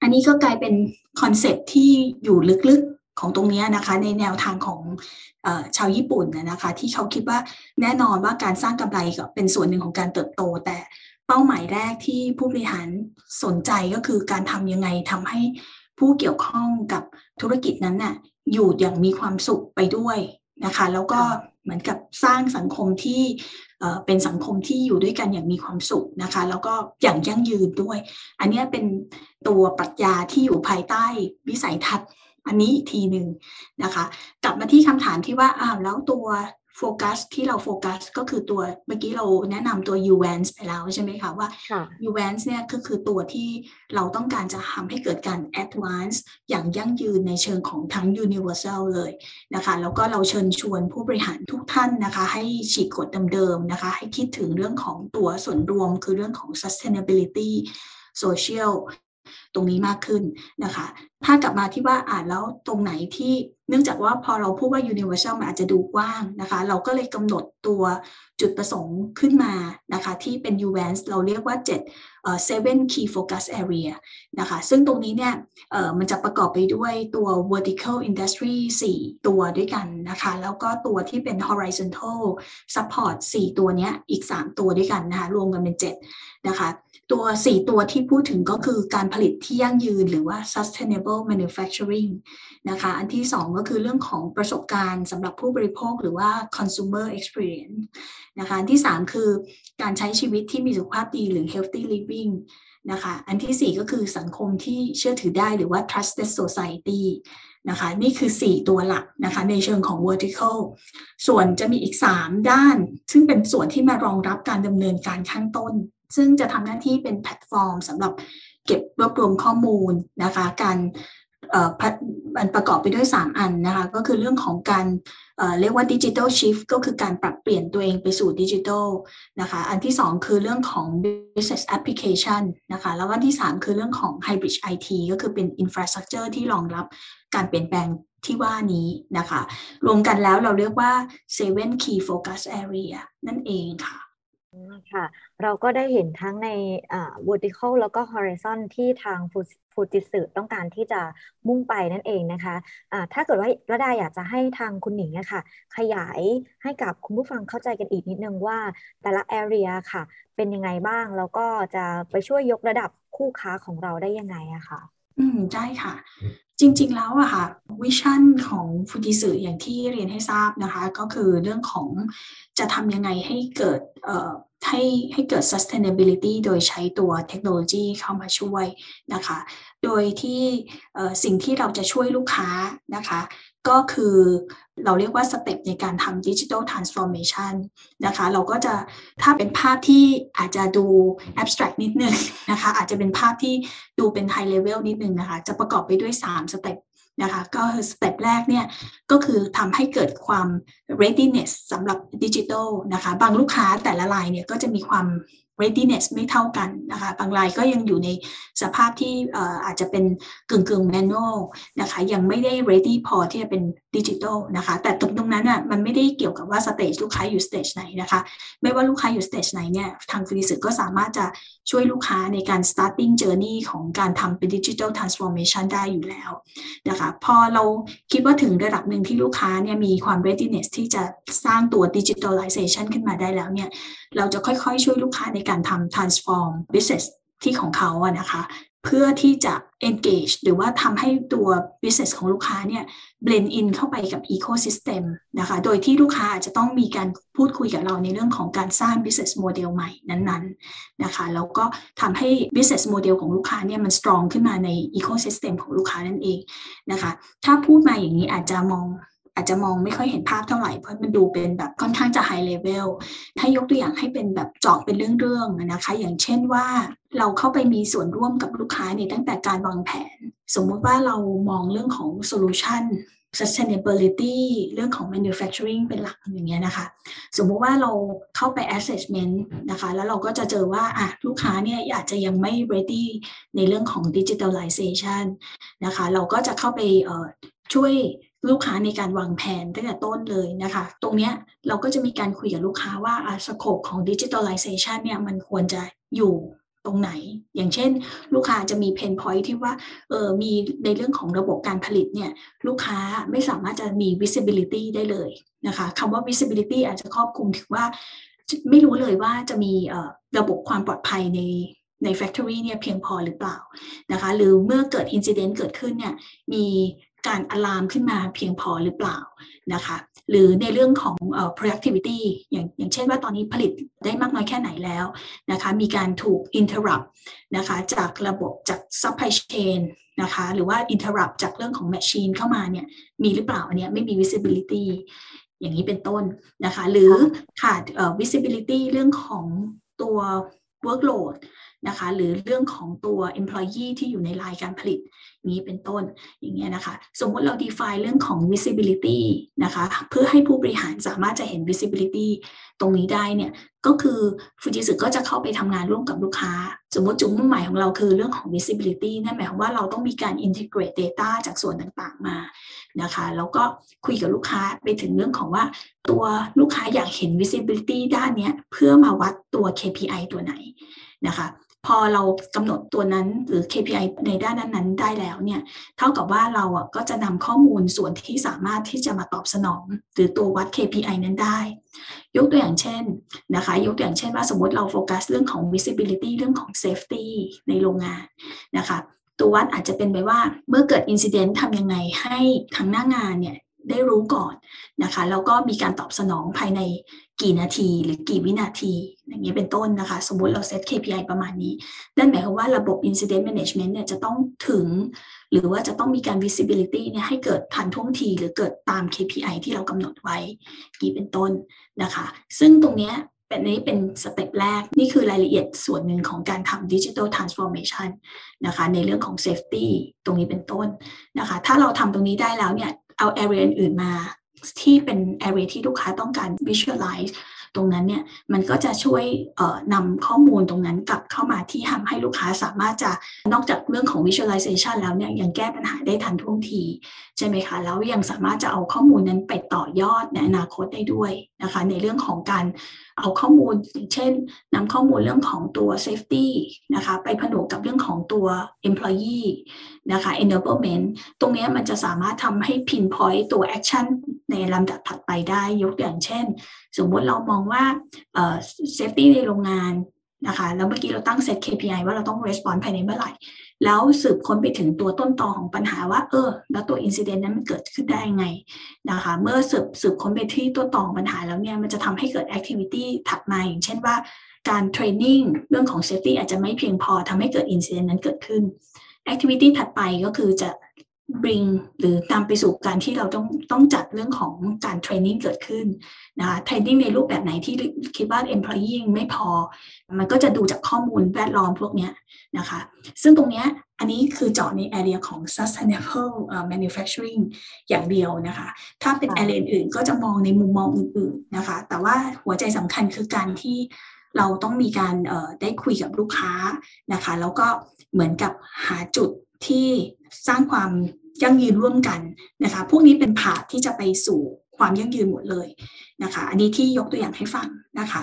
อันนี้ก็กลายเป็นคอนเซ็ปที่อยู่ลึก ของตรงนี้นะคะในแนวทางของชาวญี่ปุ่นนะคะที่เขาคิดว่าแน่นอนว่าการสร้างกำไรก็เป็นส่วนหนึ่งของการเติบโต แต่เป้าหมายแรกที่ผู้บริหารสนใจก็คือการทำยังไงทำให้ผู้เกี่ยวข้องกับธุรกิจนั้นน่ะอยู่อย่างมีความสุขไปด้วยนะคะ แล้วก็เหมือนกับสร้างสังคมที่เป็นสังคมที่อยู่ด้วยกันอย่างมีความสุขนะคะ แล้วก็อย่างยั่งยืนด้วย อันนี้เป็นตัวปรัชญาที่อยู่ภายใต้วิสัยทัศน์ อันนี้อีกทีหนึ่งนะคะ กลับมาที่คำถามที่ว่าอ้าวแล้วตัวโฟกัสที่เราโฟกัสก็คือตัวเมื่อกี้เราแนะนำตัว u v a n c e ไปแล้วใช่ไหมคะว่า u v a n c e เนี่ยก็คือตัวที่เราต้องการจะทำให้เกิดการ advance อย่างยั่งยืนในเชิงของทั้ง universal เลยนะคะ แล้วก็เราเชิญชวนผู้บริหารทุกท่านนะคะ ให้ฉีกกฎเดิมๆนะคะ ให้คิดถึงเรื่องของตัวส่วนรวมคือเรื่องของ sustainability social ตรงนี้มากขึ้นนะคะ ถ้ากลับมาที่ว่าอ่านแล้วตรงไหนที่เนื่องจากว่าพอเราพูดว่า universal มันอาจจะดูกว้างนะคะ เราก็เลยกำหนดตัวจุดประสงค์ขึ้นมานะคะ ที่เป็น UVANCE เราเรียกว่า7 seven key focus area นะคะ ซึ่งตรงนี้เนี่ยมันจะประกอบไปด้วยตัว vertical industry 4 ตัวด้วยกันนะคะ แล้วก็ตัวที่เป็น horizontal support 4 ตัวเนี้ยอีก 3 ตัวด้วยกันนะคะ รวมกันเป็น 7 นะคะ ตัว 4 ตัวที่พูดถึงก็คือการผลิตที่ยั่งยืนหรือว่า sustainable manufacturing นะคะ อันที่ 2 ก็คือเรื่องของประสบการณ์สำหรับผู้บริโภคหรือว่า consumer experience นะคะ อันที่ 3 คือการใช้ชีวิตที่มีสุขภาพดีหรือ healthy living นะคะ อันที่ 4 ก็คือสังคมที่เชื่อถือได้หรือว่า trusted society นะคะนี่คือ 4 ตัวหลักนะคะในเชิงของ vertical ส่วนจะมีอีก 3 ด้าน ซึ่งเป็นส่วนที่มารองรับการดำเนินการข้างต้น ซึ่งจะทำหน้าที่เป็นแพลตฟอร์มสำหรับเก็บรวบรวมข้อมูลนะคะ การมันประกอบไปด้วย 3 อันนะคะ ก็คือเรื่องของการเรียกว่า digital shift ก็คือการปรับเปลี่ยนตัวเองไปสู่ดิจิทัลนะคะ อันที่ 2 คือเรื่องของ business application นะคะ แล้วอันที่ 3 คือเรื่องของ hybrid IT ก็คือเป็น infrastructure ที่รองรับการเปลี่ยนแปลงที่ว่านี้นะคะ รวมกันแล้วเราเรียกว่า seven key focus area นั่นเองค่ะ ค่ะ เราก็ได้เห็นทั้งใน vertical แล้วก็ horizon ที่ทางฟูจิสึต้องการที่จะมุ่งไปนั่นเองนะคะะถ้าเกิดว่าระดาอยากจะให้ทางคุณหนิงนะคะขยายให้กับคุณผู้ฟังเข้าใจกันอีกนิดนึงว่าแต่ละ area ค่ะ เป็นยังไงบ้าง แล้วก็จะไปช่วยยกระดับคู่ค้าของเราได้ยังไงอะค่ะ อืมใช่ค่ะจริง ๆ แล้วอะค่ะวิชั่นของฟูจิสึอย่างที่เรียนให้ทราบนะคะ ก็คือเรื่องของจะทำยังไงให้เกิดเอ่อ ให้ให้เกิด sustainability โดยใช้ตัวเทคโนโลยีเข้ามาช่วยนะคะ โดยที่สิ่งที่เราจะช่วยลูกค้านะคะ ก็คือเราเรียกว่า step ในการทำ digital transformation นะคะ เราก็จะถ้าเป็นภาพที่อาจจะดู abstract นิดนึงนะคะ อาจจะเป็นภาพที่ดูเป็นไฮเลเวลนิดนึงนะคะ จะประกอบไปด้วย 3 step นะคะก็ step แรกเนี่ยก็คือทำให้เกิดความ readiness สำหรับดิจิทัลนะคะบางลูกค้าแต่ละรายเนี่ยก็จะมีความ readiness ไม่เท่ากันนะคะบางรายก็ยังอยู่ในสภาพที่อาจจะเป็นกึ่งกึ่ง manual นะคะยังไม่ได้ ready พอที่จะเป็น ดิจิทัลนะคะ แต่ตรงตรงนั้นอะมันไม่ได้เกี่ยวกับว่า stage ลูกค้าอยู่ stage ไหนนะคะ ไม่ว่าลูกค้าอยู่ stage ไหนเนี่ยทางฟูจิสึก็สามารถจะช่วยลูกค้าในการ starting journey ของการทำเป็นดิจิทัล transformation ได้อยู่แล้วนะคะพอเราคิดว่าถึงระดับหนึ่งที่ลูกค้าเนี่ยมีความ readiness ที่จะสร้างตัว digitalization ขึ้นมาได้แล้วเนี่ยเราจะค่อยๆ ช่วยลูกค้าในการทำ transform business ที่ของเขาอะนะคะ เพื่อที่จะ engage หรือว่าทำให้ตัว business ของลูกค้าเนี่ย blend in เข้าไปกับ ecosystem นะคะ โดยที่ลูกค้าอาจจะต้องมีการพูดคุยกับเราในเรื่องของการสร้าง business model ใหม่นั้นๆนะคะ แล้วก็ทำให้ business model ของลูกค้าเนี่ยมัน strong ขึ้นมาใน ecosystem ของลูกค้านั่นเองนะคะ ถ้าพูดมาอย่างนี้อาจจะมอง อาจจะมองไม่ค่อยเห็นภาพเท่าไหร่เพราะมันดูเป็นแบบค่อนข้างจะไฮเลเวลถ้ายกตัวอย่างให้เป็นแบบเจาะเป็นเรื่องๆนะคะ อย่างเช่นว่าเราเข้าไปมีส่วนร่วมกับลูกค้าในตั้งแต่การวางแผน สมมุติว่าเรามองเรื่องของโซลูชัน sustainability เรื่องของ manufacturing เป็นหลักอย่างเงี้ยนะคะ สมมุติว่าเราเข้าไป assessment นะคะ แล้วเราก็จะเจอว่าอะลูกค้าเนี่ยอาจจะยังไม่ ready ในเรื่องของ digitalization นะคะ เราก็จะเข้าไปช่วย ลูกค้าในการวางแผนตั้งแต่ต้นเลยนะคะ ตรงนี้เราก็จะมีการคุยกับลูกค้าว่าสโคปของ digitalization เนี่ยมันควรจะอยู่ตรงไหน อย่างเช่น ลูกค้าจะมีเพนพอยที่ว่าเออมีในเรื่องของระบบการผลิตเนี่ยลูกค้าไม่สามารถจะมี visibility ได้เลยนะคะคำว่า visibility อาจจะครอบคลุมถึงว่าไม่รู้เลยว่าจะมีระบบความปลอดภัยในใน factory เนี่ยเพียงพอหรือเปล่านะคะหรือเมื่อเกิด incident เกิดขึ้นเนี่ยมี การอะลามขึ้นมาเพียงพอหรือเปล่านะคะหรือในเรื่องของ productivity อย่างอย่างเช่นว่าตอนนี้ผลิตได้มากน้อยแค่ไหนแล้วนะคะมีการถูก interrupt นะคะจากระบบจาก supply chain นะคะหรือว่า interrupt จากเรื่องของ machine เข้ามาเนี่ยมีหรือเปล่าอันนี้ไม่มี visibility อย่างนี้เป็นต้นนะคะหรือขาด visibility เรื่องของตัว workload นะคะหรือเรื่องของตัว employee ที่อยู่ในรายการผลิตนี้เป็นต้นอย่างเงี้ยนะคะสมมติเรา define เรื่องของ visibility นะคะเพื่อให้ผู้บริหารสามารถจะเห็น visibility ตรงนี้ได้เนี่ยก็คือฟูจิสึก็จะเข้าไปทำงานร่วมกับลูกค้า สมมติจุดมุ่งหมายของเราคือเรื่องของ visibility นั่นหมายความว่าเราต้องมีการ integrate data จากส่วนต่างๆมานะคะแล้วก็คุยกับลูกค้าไปถึงเรื่องของว่าตัวลูกค้าอยากเห็น visibility ด้านนี้เพื่อมาวัดตัว KPI ตัวไหนนะคะ พอเรากำหนดตัวนั้นหรือ KPI ในด้านนั้นๆได้แล้วเนี่ยเท่ากับว่าเราอะก็จะนำข้อมูลส่วนที่สามารถที่จะมาตอบสนอง หรือตัววัด KPI นั้นได้ ยกตัวอย่างเช่นนะคะ ยกตัวอย่างเช่นว่าสมมติเราโฟกัสเรื่องของ visibility เรื่องของ safety ในโรงงานนะคะตัววัดอาจจะเป็นไปว่าเมื่อเกิด incident ทำยังไงให้ทางหน้างานเนี่ย ได้รู้ก่อนนะคะ แล้วก็มีการตอบสนองภายในกี่นาทีหรือกี่วินาที อย่างเงี้ยเป็นต้นนะคะ สมมติเรา set KPI ประมาณนี้ นั่นหมายความว่าระบบ incident management เนี่ยจะต้องถึง หรือว่าจะต้องมีการ visibility เนี่ยให้เกิดทันท่วงที หรือเกิดตาม KPI ที่เรากำหนดไว้นี่เป็นต้นนะคะ ซึ่งตรงเนี้ยเป็นนี้เป็น step แรก นี่คือรายละเอียดส่วนหนึ่งของการทำ digital transformationนะคะในเรื่องของ safety ตรงนี้เป็นต้นนะคะ ถ้าเราทำตรงนี้ได้แล้วเนี่ย เอา area อื่นมา ที่เป็น area ที่ลูกค้าต้องการ visualize ตรงนั้นเนี่ยมันก็จะช่วยนำข้อมูลตรงนั้นกลับ เข้ามาที่ทำให้ลูกค้าสามารถจะนอกจากเรื่องของ visualization แล้วเนี่ยยังแก้ปัญหาได้ทันท่วงทีใช่ไหมคะ แล้วยังสามารถจะเอาข้อมูลนั้นไปต่อยอดในอนาคตได้ด้วยนะคะ ในเรื่องของการเอาข้อมูลอย่างเช่นนำข้อมูลเรื่องของตัว safety นะคะ ไปผนวกกับเรื่องของตัว employee นะคะ enablement ตรงนี้มันจะสามารถทำให้ pinpoint ตัว action ในลำดับถัดไปได้ยกอย่างเช่น สมมติเรามองว่า safety ในโรงงาน นะคะแล้วเมื่อกี้เราตั้งเซต KPI ว่าเราต้อง respond ภายในเมื่อไหร่ แล้วสืบค้นไปถึงตัวต้นตอของปัญหาว่า เออ แล้วตัวอินซิเดนต์นั้นมันเกิดขึ้นได้ไงนะคะ เมื่อสืบสืบค้นไปที่ตัวตอของปัญหาแล้วเนี่ยมันจะทำให้เกิดแอคทิวิตี้ถัดมาอย่างเช่นว่าการ training เรื่องของ safety อาจจะไม่เพียงพอทำให้เกิด incident นั้นเกิดขึ้น activity ถัดไปก็คือจะ bring หรือนำไปสู่การที่เราต้องต้องจัดเรื่องของการ training เกิดขึ้นนะคะ training ในรูปแบบไหนที่คิดว่า employee ไม่พอ มันก็จะดูจากข้อมูลแวดล้อมพวกนี้นะคะ ซึ่งตรงนี้อันนี้คือเจาะใน area ของ sustainable manufacturing อย่างเดียวนะคะ ถ้าเป็น area อื่นก็จะมองในมุมมองอื่นๆนะคะ แต่ว่าหัวใจสำคัญคือการที่เราต้องมีการได้คุยกับลูกค้านะคะ แล้วก็เหมือนกับหาจุด ที่สร้างความยั่งยืนร่วมกันนะคะ พวกนี้เป็นผาที่จะไปสู่ความยั่งยืนหมดเลยนะคะ อันนี้ที่ยกตัวอย่างให้ฟังนะคะ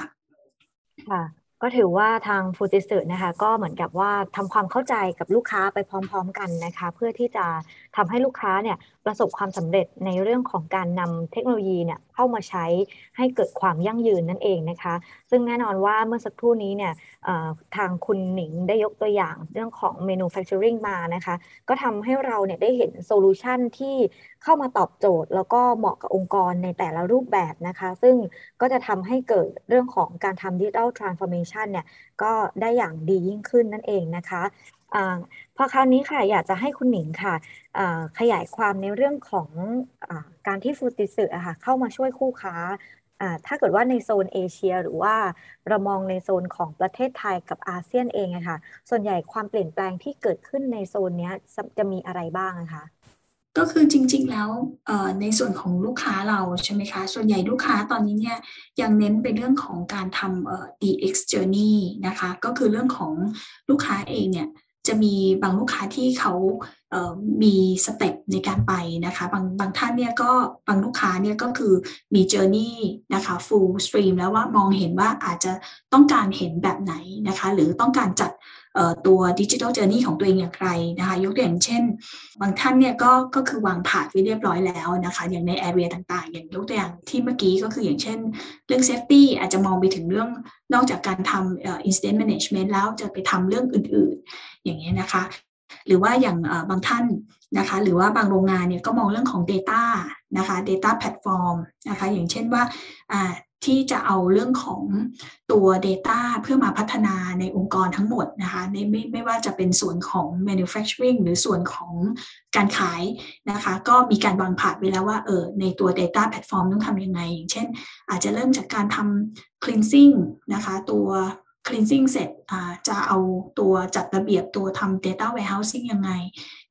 ค่ะ ก็ถือว่าทางฟูจิสึนะคะก็เหมือนกับว่าทำความเข้าใจกับลูกค้าไปพร้อม ๆ กันนะคะ เพื่อที่จะทำให้ลูกค้าเนี่ยประสบความสำเร็จในเรื่องของการนำเทคโนโลยีเนี่ยเข้ามาใช้ให้เกิดความยั่งยืนนั่นเองนะคะ ซึ่งแน่นอนว่าเมื่อสักครู่นี้เนี่ยทางคุณหนิงได้ยกตัวอย่างเรื่องของ manufacturing มานะคะ ก็ทำให้เราเนี่ยได้เห็นโซลูชันที่ เข้ามาตอบโจทย์ แล้วก็เหมาะกับองค์กรในแต่ละรูปแบบนะคะ ซึ่งก็จะทำให้เกิดเรื่องของการทำ digital transformation เนี่ยก็ได้อย่างดียิ่งขึ้นนั่นเองนะคะอพอคราวนี้ค่ะอยากจะให้คุณหนิงค่ะขยายความในเรื่องของอการที่ฟูติสึอะค่ะเข้ามาช่วยคู่ค้าถ้าเกิดว่าในโซนเอเชีย หรือว่าเรามองในโซนของประเทศไทยกับอาเซียนเองอะค่ะส่วนใหญ่ความเปลี่ยนแปลงที่เกิดขึ้นในโซนนี้จะมีอะไรบ้างะคะ ก็คือจริง ๆ แล้วในส่วนของลูกค้าเราใช่ไหมคะ ส่วนใหญ่ลูกค้าตอนนี้เนี่ยยังเน้นไปเรื่องของการทำ DX journey นะคะ ก็คือเรื่องของลูกค้าเองเนี่ยจะมีบางลูกค้าที่เขามี step ในการไปนะคะ บางบางท่านเนี่ยก็บางลูกค้าเนี่ยก็คือมี journey นะคะ full stream แล้วว่ามองเห็นว่าอาจจะต้องการเห็นแบบไหนนะคะ หรือต้องการจัด ตัว digital journey ของตัวเองอย่างไรนะคะยกตัวอย่างเช่น บางท่านเนี่ยก็ก็คือวาง plan ไว้เรียบร้อยแล้วนะคะอย่างใน area ต่างๆ อย่างยกตัวอย่างที่เมื่อกี้ก็คืออย่างเช่น เรื่อง safety อาจจะมองไปถึงเรื่องนอกจากการทำ incident management แล้วจะไปทำเรื่องอื่นๆ อย่างเงี้ยนะคะหรือว่าอย่างบางท่านนะคะหรือว่าบางโรงงานเนี่ยก็มองเรื่องของ Data นะคะ Data Platform นะคะอย่างเช่นว่า ที่จะเอาเรื่องของตัว Data เพื่อมาพัฒนาในองค์กรทั้งหมดนะคะในไม่ไม่ว่าจะเป็นส่วนของ manufacturing หรือส่วนของการขายนะคะก็มีการวางผานไว้แล้วว่าเออในตัว Data Platform ต้องทำยังไงอย่างเช่น อาจจะเริ่มจากการทำ cleansing นะคะตัว cleansing เสร็จจะเอาตัวจัดระเบียบตัวทำ data warehousing ยังไง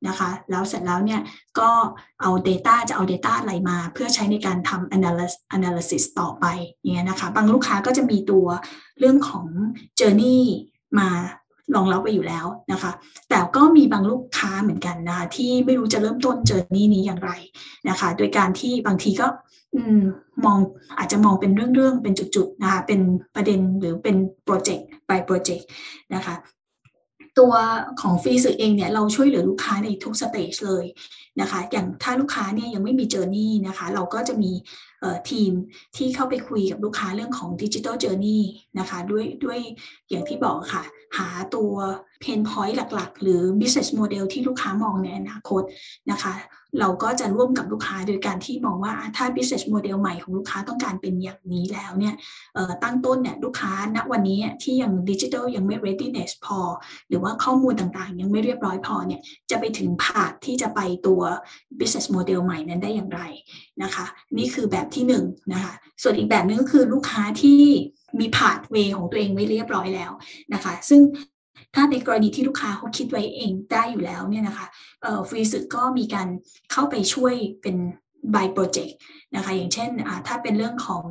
นะคะแล้วเสร็จแล้วเนี่ยก็เอา data จะเอา data อะไรมา เพื่อใช้ในการทำ analysis ต่อไปเนี่ยนะคะบางลูกค้าก็จะมีตัวเรื่องของ journey มา รองรับไปอยู่แล้วนะคะ แต่ก็มีบางลูกค้าเหมือนกันนะคะที่ไม่รู้จะเริ่มต้นเจอร์นี่นี้อย่างไรนะคะ โดยการที่บางทีก็มองอาจจะมองเป็นเรื่องๆเป็นจุดๆนะคะเป็นประเด็นหรือเป็นโปรเจกต์ไปโปรเจกต์นะคะตัวของฟูจิสึเองเนี่ยเราช่วยเหลือลูกค้าในทุก stage เลยนะคะ อย่างถ้าลูกค้าเนี่ยยังไม่มี journey นะคะ เราก็จะมีทีมที่เข้าไปคุยกับลูกค้าเรื่องของ digital journey นะคะ ด้วยด้วยอย่างที่บอกค่ะ หาตัว pain point หลักๆ หรือ business model ที่ลูกค้ามองในอนาคตนะคะ เราก็จะร่วมกับลูกค้าโดยการที่มองว่าถ้า business model ใหม่ของลูกค้าต้องการเป็นอย่างนี้แล้วเนี่ยตั้งต้นเนี่ยลูกค้าณวันนี้ที่ยังดิจิทัลยังไม่ readiness พอ หรือว่าข้อมูลต่างๆ ยังไม่เรียบร้อยพอเนี่ยจะไปถึงผาดที่จะไปตัว business model ใหม่นั้นได้อย่างไรนะคะ นี่คือแบบที่1นนะคะส่วนอีกแบบนึงก็คือลูกค้าที่ มีผาดเวของตัวเองไว้เรียบร้อยแล้วนะคะ ซึ่งถ้าในกรณีที่ลูกค้าเขาคิดไว้เองได้อยู่แล้วเนี่ยนะคะฟรีสึกก็มีการเข้าไปช่วยเป็น by project นะคะ อย่างเช่นถ้าเป็นเรื่องของ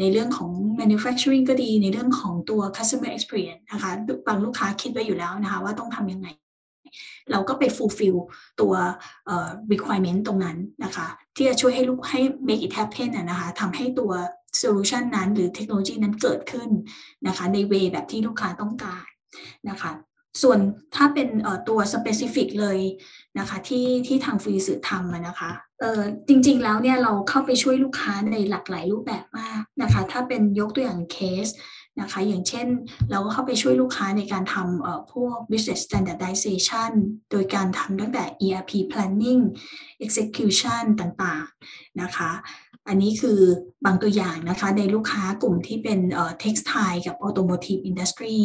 ในเรื่องของ manufacturing ก็ดีในเรื่องของตัว customer experience นะคะบางลูกค้าคิดไว้อยู่แล้วนะคะว่าต้องทำยังไง เราก็ไป fulfill ตัว requirement ตรงนั้นนะคะ ที่จะช่วยให้ลูกให้ make it happen นะคะทำให้ตัว solution นั้นหรือเทคโนโลยีนั้นเกิดขึ้นนะคะในเวแบบที่ลูกค้าต้องการนะคะส่วนถ้าเป็นตัว specific เลยนะคะที่ที่ทางฟรีสื่อทำนะคะเออจริงๆแล้วเนี่ยเราเข้าไปช่วยลูกค้าในหลากหลายรูปแบบมากนะคะถ้าเป็นยกตัวอย่างเคสนะคะอย่างเช่นเราก็เข้าไปช่วยลูกค้าในการทำพวก business standardization โดยการทำตั้งแต่ ERP planning execution ต่างๆนะคะ อันนี้คือบางตัวอย่างนะคะในลูกค้ากลุ่มที่เป็น textile กับ automotive industry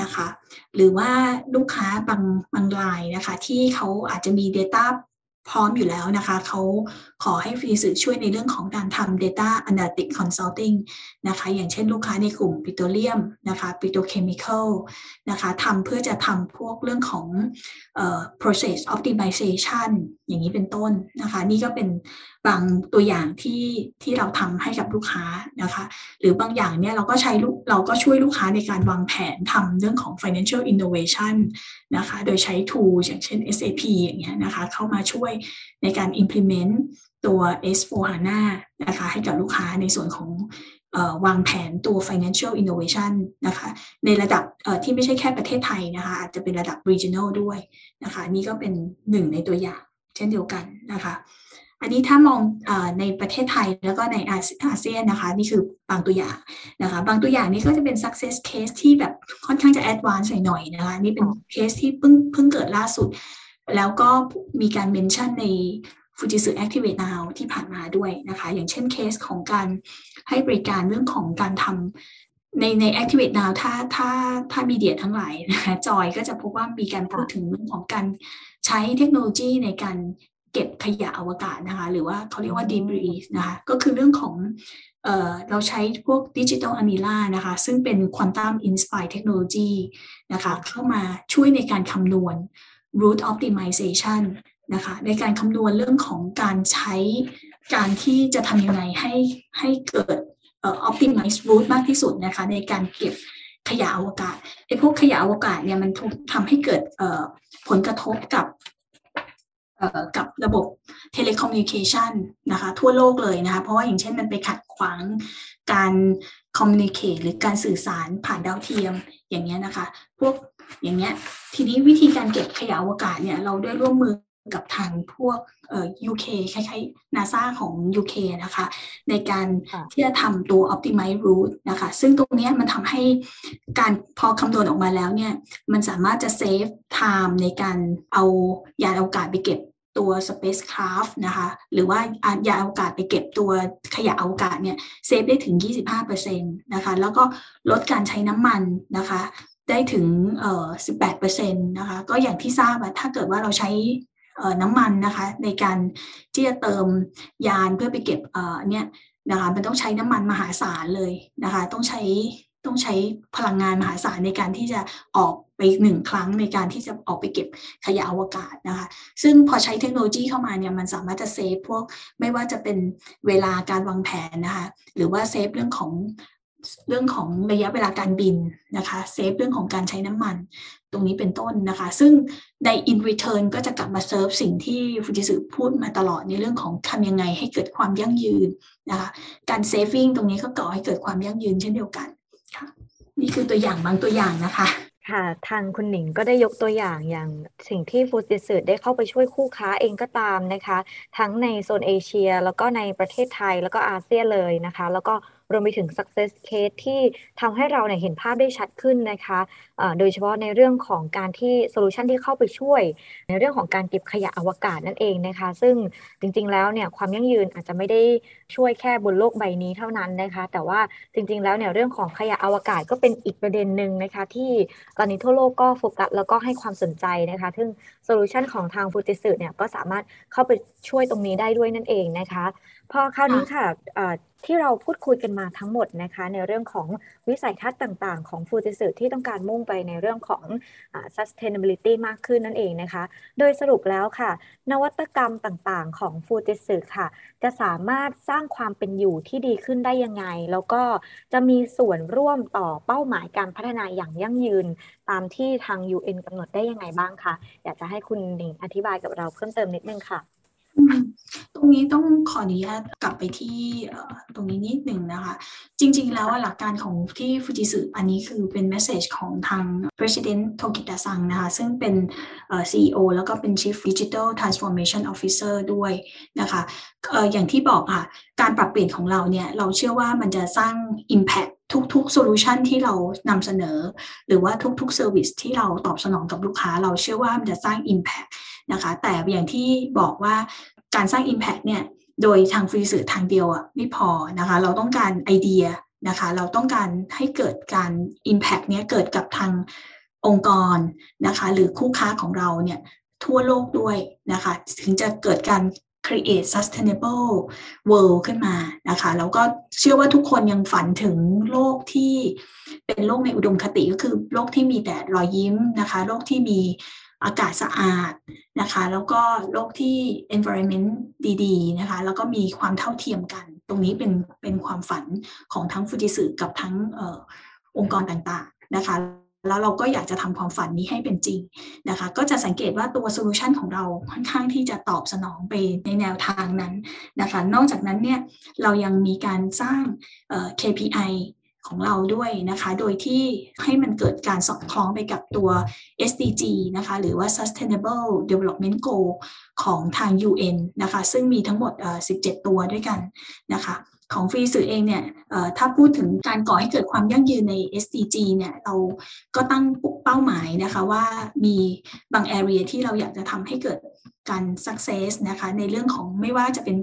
นะคะหรือว่าลูกค้าบางบางรายนะคะที่เขาอาจจะมี Data พร้อมอยู่แล้วนะคะเขาขอให้ฟูจิสึช่วยในเรื่องของการทำ Data Analytic Consulting นะคะอย่างเช่นลูกค้าในกลุ่มปิโตรเลียมนะคะ petrochemical นะคะทำเพื่อจะทำพวกเรื่องของ process optimization อย่างนี้เป็นต้นนะคะ นี่ก็เป็นบางตัวอย่างที่ที่เราทำให้กับลูกค้านะคะ หรือบางอย่างเนี่ยเราก็ใช้ลูกเราก็ช่วยลูกค้าในการวางแผนทำเรื่องของ financial innovation นะคะ โดยใช้ tool อย่างเช่น SAP อย่างเงี้ยนะคะ เข้ามาช่วยในการ implement ตัว S4 HANA นะคะให้กับลูกค้าในส่วนของวางแผนตัว financial innovation นะคะ ในระดับที่ไม่ใช่แค่ประเทศไทยนะคะ อาจจะเป็นระดับ regional ด้วยนะคะ นี่ก็เป็นหนึ่งในตัวอย่าง เช่นเดียวกันนะคะ อันนี้ถ้ามองอในประเทศไทยแล้วก็ในอาเซียนนะคะ นี่คือบางตัวอย่างนะคะ บางตัวอย่างนี้ก็จะเป็น success case ที่แบบค่อนข้างจะ advanced หน่อยนะคะ นี่เป็นเคสที่เพิ่งเพิ่งเกิดล่าสุด แล้วก็มีการเมนชั่นใน Fujitsu Activate Now ที่ผ่านมาด้วยนะคะ อย่างเช่นเคสของการให้บริการเรื่องของการทำในใน Activate Now ถ้าถ้าถ้า media ทั้งหลายนะคะจอยก็จะพบว่ามีการพูดถึงเรื่องของการ ใช้เทคโนโลยีในการเก็บขยะอวกาศนะคะหรือว่าเขาเรียกว่า debris นะคะก็คือเรื่องของเอ่อเราใช้พวก Digital Annealer นะคะซึ่งเป็น quantum inspired technology นะคะเข้ามาช่วยในการคำนวณ route optimization นะคะในการคำนวณเรื่องของการใช้การที่จะทำยังไงให้ให้เกิดเอ่อ optimize route มากที่สุดนะคะในการเก็บ ขยะอวกาศไอ้พวกขยะอวกาศเนี่ยมันทำให้เกิดผลกระทบกับกับระบบเทเลคอมมิวนิเคชันนะคะทั่วโลกเลยนะคะเพราะว่าอย่างเช่นมันไปขัดขวางการคอมมิวนิเคชหรือการสื่อสารผ่านดาวเทียมอย่างเงี้ยนะคะ พวกอย่างเงี้ยทีนี้วิธีการเก็บขยะอวกาศเนี่ยเราได้ร่วมมือ กับทางพวกเอ่อ UK คล้ายๆ NASA ของ UK นะคะ ในการที่จะทำตัว optimize route นะคะ ซึ่งตรงนี้มันทำให้การพอคำนวณออกมาแล้วเนี่ย มันสามารถจะ save time ในการเอายานอวกาศไปเก็บตัว spacecraft นะคะ หรือว่ายานอวกาศไปเก็บตัวขยะอวกาศเนี่ย เซฟได้ถึง 25%นะคะ แล้วก็ลดการใช้น้ำมันนะคะได้ถึงเอ่อ18%นะคะ ก็อย่างที่ทราบว่าถ้าเกิดว่าเราใช้ น้ำมันนะคะ ในการที่จะเติมยานเพื่อไปเก็บเนี่ยนะคะมันต้องใช้น้ำมันมหาศาลเลยนะคะ ต้องใช้ต้องใช้พลังงานมหาศาลในการที่จะออกไปหนึ่งครั้งในการที่จะออกไปเก็บขยะอวกาศนะคะ ซึ่งพอใช้เทคโนโลยีเข้ามาเนี่ยมันสามารถจะเซฟพวกไม่ว่าจะเป็นเวลาการวางแผนนะคะ หรือว่าเซฟเรื่องของ เรื่องของระยะเวลาการบินนะคะ save เรื่องของการใช้น้ำมัน ตรงนี้เป็นต้นนะคะ ซึ่งใน in return ก็จะกลับมาเซิร์ฟสิ่งที่ฟูจิสึพูดมาตลอดในเรื่องของทำยังไงให้เกิดความยั่งยืนนะคะการ saving ตรงนี้ก็ก่อให้เกิดความยั่งยืนเช่นเดียวกันค่ะนี่คือตัวอย่างบางตัวอย่างนะคะค่ะทางคุณหนิงก็ได้ยกตัวอย่างอย่างสิ่งที่ฟูจิสึได้เข้าไปช่วยคู่ค้าเองก็ตามนะคะ ทั้งในโซนเอเชีย แล้วก็ในประเทศไทยแล้วก็อาเซียนเลยนะคะ แล้วก็รวมไปถึง success case ที่ทำให้เราเนี่ยเห็นภาพได้ชัดขึ้นนะคะโดยเฉพาะในเรื่องของการที่โซลูชันที่เข้าไปช่วย ในเรื่องของการเก็บขยะอวกาศนั่นเองนะคะ ซึ่งจริงๆแล้วเนี่ยความยั่งยืนอาจจะไม่ได้ช่วยแค่บนโลกใบนี้เท่านั้นนะคะ แต่ว่าจริง ๆ แล้วเนี่ยเรื่องของขยะอวกาศก็เป็นอีกประเด็นหนึ่งนะคะ ที่ตอนนี้ทั่วโลกก็โฟกัสแล้วก็ให้ความสนใจนะคะ ซึ่งโซลูชันของทางฟูจิสึเนี่ยก็สามารถเข้าไปช่วยตรงนี้ได้ด้วยนั่นเองนะคะ พอคราวนี้ค่ะที่เราพูดคุยกันมาทั้งหมดนะคะ ในเรื่องของวิสัยทัศน์ต่าง ๆ ของฟูจิสึที่ต้องการมุ่งไปในเรื่องของ sustainability มากขึ้นนั่นเองนะคะ โดยสรุปแล้วค่ะ นวัตกรรมต่างๆ ของฟูจิสึค่ะ จะสามารถสร้างความเป็นอยู่ที่ดีขึ้นได้ยังไง แล้วก็จะมีส่วนร่วมต่อเป้าหมายการพัฒนาอย่างยั่งยืน ตามที่ทาง UN กำหนดได้ยังไงบ้างคะอยากจะให้คุณหนิงอธิบายกับเราเพิ่มเติมนิดนึงค่ะ ตรงนี้ต้องขออนุญาตกลับไปที่ตรงนี้นิดหนึ่งนะคะ จริง ๆ แล้วหลักการของที่ฟูจิสึอันนี้คือเป็น message ของทาง President โทกิตะซังนะคะซึ่งเป็น CEO แล้วก็เป็น Chief Digital Transformation Officer ด้วยนะคะอย่างที่บอกค่ะ การปรับเปลี่ยนของเราเนี่ย เราเชื่อว่ามันจะสร้าง Impact ทุกๆโซลูชันที่เรานำเสนอ หรือว่าทุกๆ service ที่เราตอบสนองกับลูกค้า เราเชื่อว่ามันจะสร้าง Impact นะคะแต่อย่างที่บอกว่า การสร้าง Impact เนี่ยโดยทางฟูจิสึทางเดียวอะไม่พอนะคะ เราต้องการไอเดียนะคะ เราต้องการให้เกิดการ Impact เนี้ยเกิดกับทางองค์กรนะคะ หรือคู่ค้าของเราเนี่ยทั่วโลกด้วยนะคะ ถึงจะเกิดการ create sustainable world ขึ้นมานะคะแล้วก็เชื่อว่าทุกคนยังฝันถึงโลกที่เป็นโลกในอุดมคติก็คือโลกที่มีแต่รอยยิ้มนะคะ โลกที่มี อากาศสะอาดนะคะ แล้วก็โลกที่ environment ดีๆนะคะ แล้วก็มีความเท่าเทียมกัน ตรงนี้เป็นเป็นความฝันของทั้งฟูจิสึกับทั้งอองค์กรต่างๆนะคะแล้วเราก็อยากจะทำความฝันนี้ให้เป็นจริงนะคะ ก็จะสังเกตว่าตัวโซลูชันของเราค่อนข้างที่จะตอบสนองไปในแนวทางนั้นนะคะ นอกจากนั้นเนี่ยเรายังมีการสร้าง KPI ของเราด้วยนะคะ โดยที่ให้มันเกิดการสอดคล้องไปกับตัว SDG นะคะ หรือว่า Sustainable Development Goal ของทาง UN นะคะ ซึ่งมีทั้งหมด 17 ตัวด้วยกันนะคะ ของฟรีสื่อเองเนี่ยถ้าพูดถึงการก่อให้เกิดความยั่งยืนใน SDG เนี่ยเราก็ตั้งเป้าหมายนะคะว่ามีบาง area ที่เราอยากจะทำให้เกิดการ success นะคะในเรื่องของไม่ว่าจะเป็น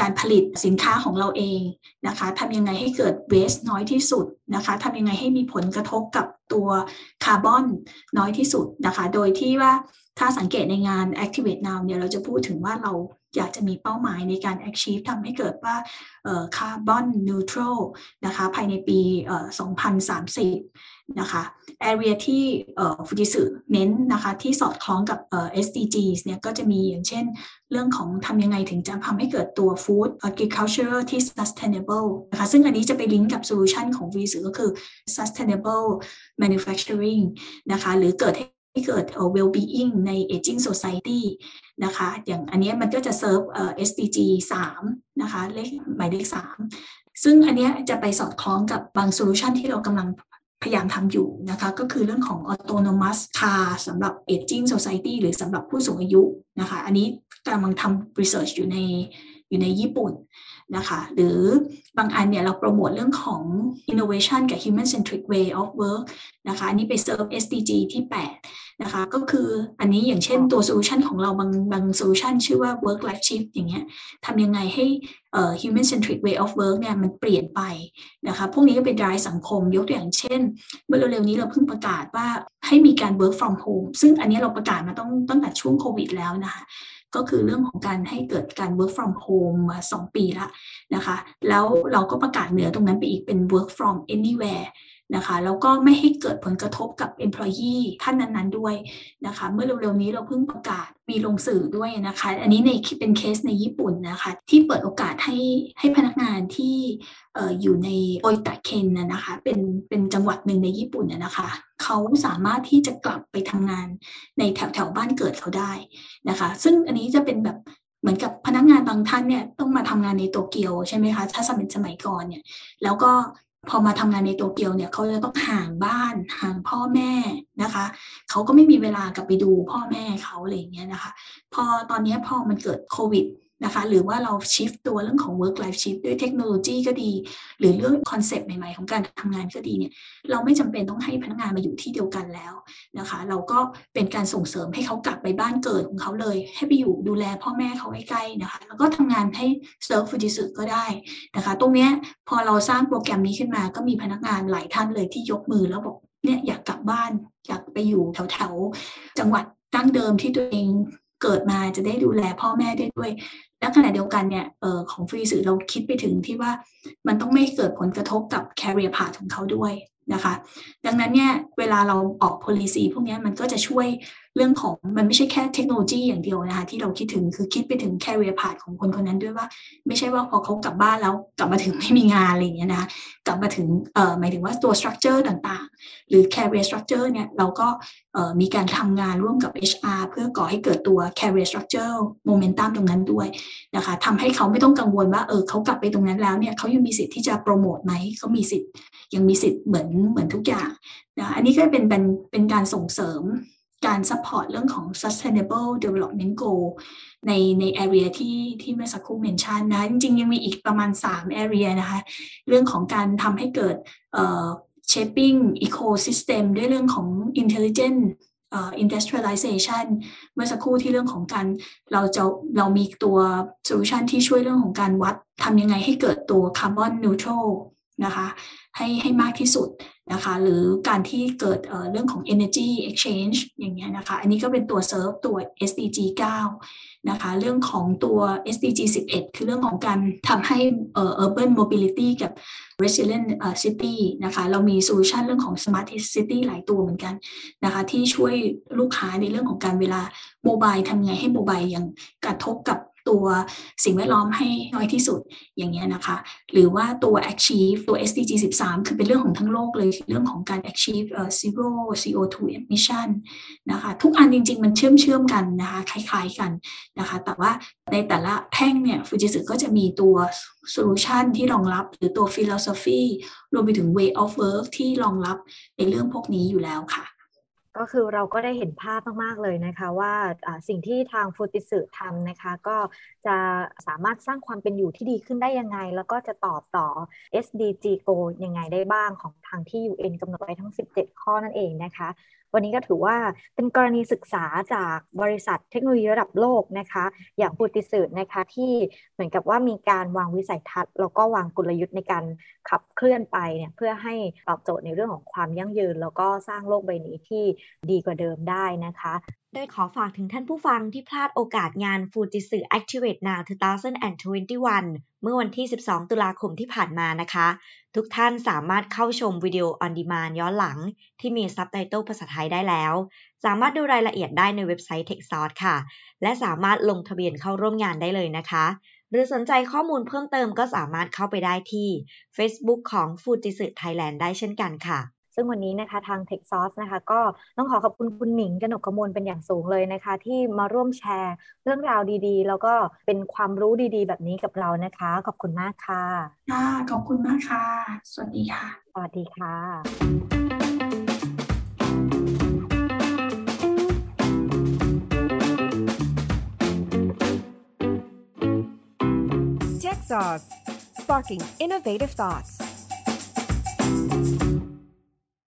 การผลิตสินค้าของเราเองนะคะทำยังไงให้เกิด waste น้อยที่สุดนะคะทำยังไงให้มีผลกระทบกับตัวคาร์บอนน้อยที่สุดนะคะ โดยที่ว่าถ้าสังเกตในงาน Activate Now เนี่ยเราจะพูดถึงว่าเรา อยากจะมีเป้าหมายในการ achieve ทำให้เกิดว่าคาร์บอนนิวทรัลนะคะภายในปี 2030 นะคะ area ที่ฟูจิสึเน้นนะคะที่สอดคล้องกับ SDGs เนี่ยก็จะมีอย่างเช่น เรื่องของทำยังไงถึงจะทำให้เกิดตัว food agriculture ที่ sustainable นะคะซึ่งอันนี้จะไปลิงก์กับ solution ของฟูจิสึก็คือ sustainable manufacturing นะคะหรือเกิดให้ ที่เกิด well-being ใน aging society นะคะ อย่างอันนี้มันก็จะเซิร์ฟ SDG 3 นะคะเลขหมายเลข 3 ซึ่งอันนี้จะไปสอดคล้องกับบางโซลูชันที่เรากำลังพยายามทำอยู่นะคะ ก็คือเรื่องของ autonomous car สำหรับ aging society หรือสำหรับผู้สูงอายุนะคะ อันนี้กำลังทำ research อยู่ในอยู่ในญี่ปุ่นนะคะหรือบางอันเนี่ยเราโปรโมทเรื่องของ innovation กับ human centric way of work นะคะอันนี้ไป serve SDG ที่ 8 นะคะ ก็คืออันนี้อย่างเช่นตัวโซลูชันของเราบางบางโซลูชันชื่อว่า work life shift อย่างเงี้ยทำยังไงให้ human centric way of work เนี่ยมันเปลี่ยนไปนะคะ พวกนี้ก็เป็นรายสังคมยกตัวอย่างเช่น เมื่อเร็วๆนี้เราเพิ่งประกาศว่าให้มีการ work from home ซึ่งอันนี้เราประกาศมาต้องตั้งแต่ช่วงโควิดแล้วนะคะก็คือเรื่องของการให้เกิดการ work from home มา 2 ปีละนะคะ แล้วเราก็ประกาศเหนือตรงนั้นไปอีกเป็น work from anywhere นะคะแล้วก็ไม่ให้เกิดผลกระทบกับ employee ท่านนั้นๆด้วยนะคะเมื่อเร็วๆนี้เราเพิ่งประกาศมีลงสื่อด้วยนะคะ อันนี้ในเป็นเคสในญี่ปุ่นนะคะ ที่เปิดโอกาสให้ให้พนักงานที่อยู่ในโอตะเคนนะคะเป็นเป็นจังหวัดหนึ่งในญี่ปุ่นนะคะเขาสามารถที่จะกลับไปทำงานในแถวแถวบ้านเกิดเขาได้นะคะ ซึ่งอันนี้จะเป็นแบบเหมือนกับพนักงานบางท่านเนี่ยต้องมาทำงานในโตเกียวใช่ไหมคะถ้าสมัยสมัยก่อนเนี่ยแล้วก็ พอมาทำงานในโตเกียวเนี่ยเขาจะต้องห่างบ้านห่างพ่อแม่นะคะเขาก็ไม่มีเวลากลับไปดูพ่อแม่เขาอะไรอย่างเงี้ยนะคะ พอตอนนี้พอมันเกิดโควิด นะคะหรือว่าเราชิฟตัวเรื่องของ work life shift ด้วยเทคโนโลยีก็ดี หรือเรื่องคอนเซปต์ใหม่ๆ ของการทำงานก็ดีเนี่ยเราไม่จำเป็นต้องให้พนักงานมาอยู่ที่เดียวกันแล้วนะคะ เราก็เป็นการส่งเสริมให้เขากลับไปบ้านเกิดของเขาเลย ให้ไปอยู่ดูแลพ่อแม่เขาใกล้ๆนะคะ แล้วก็ทำงานให้เซิร์ฟฟูจิสึก็ได้นะคะ ตรงเนี้ยพอเราสร้างโปรแกรมนี้ขึ้นมา ก็มีพนักงานหลายท่านเลยที่ยกมือแล้วบอกเนี่ยอยากกลับบ้านอยากไปอยู่แถวๆจังหวัดตั้งเดิมที่ตัวเอง เกิดมาจะได้ดูแลพ่อแม่ได้ด้วย และขณะเดียวกันเนี่ยออของฟรีสื่อเราคิดไปถึงที่ว่ามันต้องไม่เกิดผลกระทบกับ career path ของเขาด้วยนะคะ ดังนั้นเนี่ยเวลาเราออก policy พวกนี้มันก็จะช่วย เรื่องของมันไม่ใช่แค่เทคโนโลยีอย่างเดียวนะคะที่เราคิดถึงคือคิดไปถึง career path ของคนคนนั้นด้วยว่า ไม่ใช่ว่าพอเขากลับบ้านแล้วกลับมาถึงไม่มีงานอะไรอย่างเงี้ยนะกลับมาถึงเอ่อหมายถึงว่าตัว structure ต่างๆ หรือ career structure เนี่ยเราก็เอ่อมีการทำงานร่วมกับ HR เพื่อก่อให้เกิดตัว career structure momentum ตรงนั้นด้วยนะคะทำให้เขาไม่ต้องกังวลว่าเออเขากลับไปตรงนั้นแล้วเนี่ยเขายังมีสิทธิ์ที่จะโปรโมทไหมเขามีสิทธิ์ยังมีสิทธิ์เหมือนเหมือนทุกอย่างนะอันนี้ก็เป็นเป็นเป็นการส่งเสริม การ support เรื่องของ sustainable development goal ในใน area ที่ที่เมื่อสักครู่เมนชั่นนะ จริงๆ ยังมีอีกประมาณ 3 area นะคะ เรื่องของการทำให้เกิด shaping ecosystem ด้วยเรื่องของ intelligent industrialization เมื่อสักครู่ที่เรื่องของการเราจะเรามีตัว solution ที่ช่วยเรื่องของการวัดทำยังไงให้เกิดตัว carbon neutral นะคะให้ให้มากที่สุด นะคะ หรือการที่เกิดเรื่องของ energy exchange อย่างเงี้ยนะคะ อันนี้ก็เป็นตัวเซิร์ฟตัว SDG 9 นะคะ เรื่องของตัว SDG 11 คือเรื่องของการทำให้ urban mobility กับ resilient city นะคะ เรามีโซลูชันเรื่องของ smart city หลายตัวเหมือนกันนะคะ ที่ช่วยลูกค้าในเรื่องของการเวลาโมบายทำไงให้โมบายยังกระทบกับ ตัวสิ่งแวดล้อมให้น้อยที่สุดอย่างเงี้ยนะคะ หรือว่าตัว achieve ตัว SDG 13 คือเป็นเรื่องของทั้งโลกเลยเรื่องของการ achieve zero CO2 emission นะคะ ทุกอันจริง ๆ มันเชื่อมเชื่อมกันนะคะ คล้ายๆกันนะคะ แต่ว่าในแต่ละแท่งเนี่ยฟูจิสึก็จะมีตัวโซลูชันที่รองรับหรือตัว philosophy รวมไปถึง way of work ที่รองรับในเรื่องพวกนี้อยู่แล้วค่ะ ก็คือเราก็ได้เห็นภาพมากๆเลยนะคะ ว่าสิ่งที่ทางฟูติสึทำนะคะ ก็จะสามารถสร้างความเป็นอยู่ที่ดีขึ้นได้ยังไง แล้วก็จะตอบต่อ SDG Goal ยังไงได้บ้างของทางที่ UN กำหนดไว้ทั้ง 17 ข้อนั่นเองนะคะ วันนี้ก็ถือว่าเป็นกรณีศึกษาจากบริษัทเทคโนโลยีระดับโลกนะคะ อย่างปูติสืนะคะที่เหมือนกับว่ามีการวางวิสัยทัศน์แล้วก็วางกลยุทธ์ในการขับเคลื่อนไปเนี่ยเพื่อให้ตอบโจทย์ในเรื่องของความยั่งยืน แล้วก็สร้างโลกใบนี้ที่ดีกว่าเดิมได้นะคะ โดยขอฝากถึงท่านผู้ฟังที่พลาดโอกาสงานฟูจิสึ Activate Now 2021 เมื่อวันที่ 12 ตุลาคมที่ผ่านมานะคะ ทุกท่านสามารถเข้าชมวิดีโอ on demand ย้อนหลัง ที่มีซับไตเติลภาษาไทยได้แล้ว สามารถดูรายละเอียดได้ในเว็บไซต์ TechSource ค่ะ และสามารถลงทะเบียนเข้าร่วมงานได้เลยนะคะ หรือสนใจข้อมูลเพิ่มเติมก็สามารถเข้าไปได้ที่ Facebook ของฟูจิสึ Thailand ได้เช่นกันค่ะ ซึ่งวันนี้นะคะทาง Tech Source นะคะก็ต้องขอขอบคุณคุณหนิงกนกกมลเป็นอย่างสูงเลยนะคะ ที่มาร่วมแชร์เรื่องราวดีๆ แล้วก็เป็นความรู้ดีๆ แบบนี้กับเรานะคะ ขอบคุณมากค่ะค่ะขอบคุณมากค่ะ สวัสดีค่ะ สวัสดีค่ะ Tech Sauce Sparking Innovative Thoughts